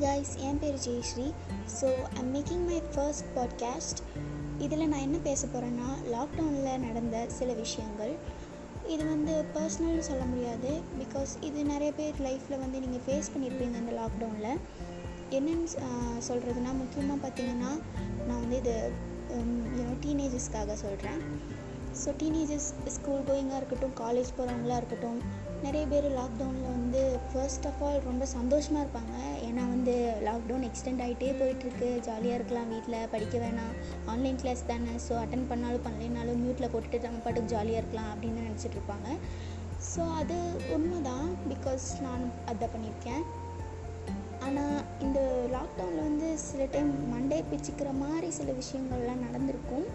Guys என் பேர் Jayashree. So I'm making my first podcast இதில் நான் என்ன பேச போகிறேன்னா லாக்டவுனில் நடந்த சில விஷயங்கள். இது வந்து பர்சனல்னு சொல்ல முடியாது பிகாஸ் இது நிறைய பேர் லைஃப்பில் வந்து நீங்கள் ஃபேஸ் பண்ணியிருப்பீங்க இந்த லாக்டவுனில் என்னென்னு சொல்கிறதுனா முக்கியமாக பார்த்தீங்கன்னா நான் வந்து இது யூனோ டீனேஜஸ்க்காக சொல்கிறேன் ஸோ டீனேஜர்ஸ் ஸ்கூல் கோயிங்காக இருக்கட்டும் காலேஜ் போகிறவங்களா இருக்கட்டும் நிறைய பேர் லாக்டவுனில் வந்து ஃபர்ஸ்ட் ஆஃப் ஆல் ரொம்ப சந்தோஷமாக இருப்பாங்க. ஏன்னா வந்து லாக்டவுன் எக்ஸ்டெண்ட் ஆகிட்டே போயிட்டுருக்கு. ஜாலியாக இருக்கலாம் வீட்டில் படிக்க வேணாம். ஆன்லைன் கிளாஸ் தானே. ஸோ அட்டன் பண்ணாலும் பண்ணலைனாலும் மியூட்டில் போட்டுட்டு நம்ம பாட்டுக்கு ஜாலியாக இருக்கலாம் அப்படின்னு நினச்சிட்டு இருப்பாங்க. ஸோ அது உண்மை தான் பிகாஸ் நான் அதை பண்ணியிருக்கேன். ஆனால் இந்த லாக்டவுனில் வந்து சில டைம் மண்டே பிச்சுக்கிற மாதிரி சில விஷயங்கள்லாம் நடந்திருக்கும்.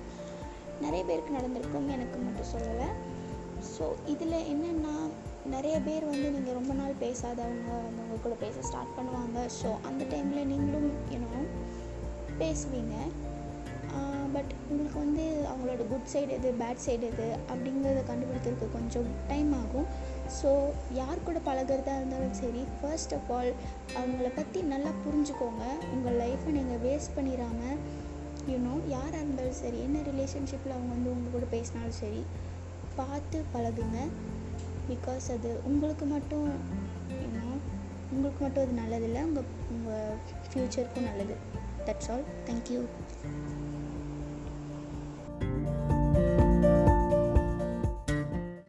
நிறைய பேருக்கு நடந்திருக்கும் எனக்கு மட்டும் சொல்லலை. ஸோ இதில் என்னென்னா நிறைய பேர் வந்து நீங்கள் ரொம்ப நாள் பேசாதவங்க வந்து உங்கள் கூட பேச ஸ்டார்ட் பண்ணுவாங்க. ஸோ அந்த டைமில் நீங்களும் ஏன்னா பேசுவீங்க. பட் உங்களுக்கு வந்து அவங்களோட குட் சைடு எது பேட் சைடு எது அப்படிங்கிறத கண்டுபிடிக்கிறதுக்கு கொஞ்சம் டைம் ஆகும். ஸோ யார் கூட பழகிறதா இருந்தாலும் சரி ஃபர்ஸ்ட் ஆஃப் ஆல் அவங்கள பற்றி நல்லா புரிஞ்சுக்கோங்க. உங்கள் லைஃப்பை நீங்கள் வேஸ்ட் பண்ணிடாமல் யூனோ யாராக இருந்தாலும் சரி என்ன ரிலேஷன்ஷிப்பில் அவங்க வந்து உங்கள் கூட பேசினாலும் சரி பார்த்து பழகுங்க. பிகாஸ் அது உங்களுக்கு மட்டும் யூனோ உங்களுக்கு மட்டும் அது நல்லதில்லை. உங்கள் உங்கள் ஃப்யூச்சருக்கும் நல்லது. That's all thank you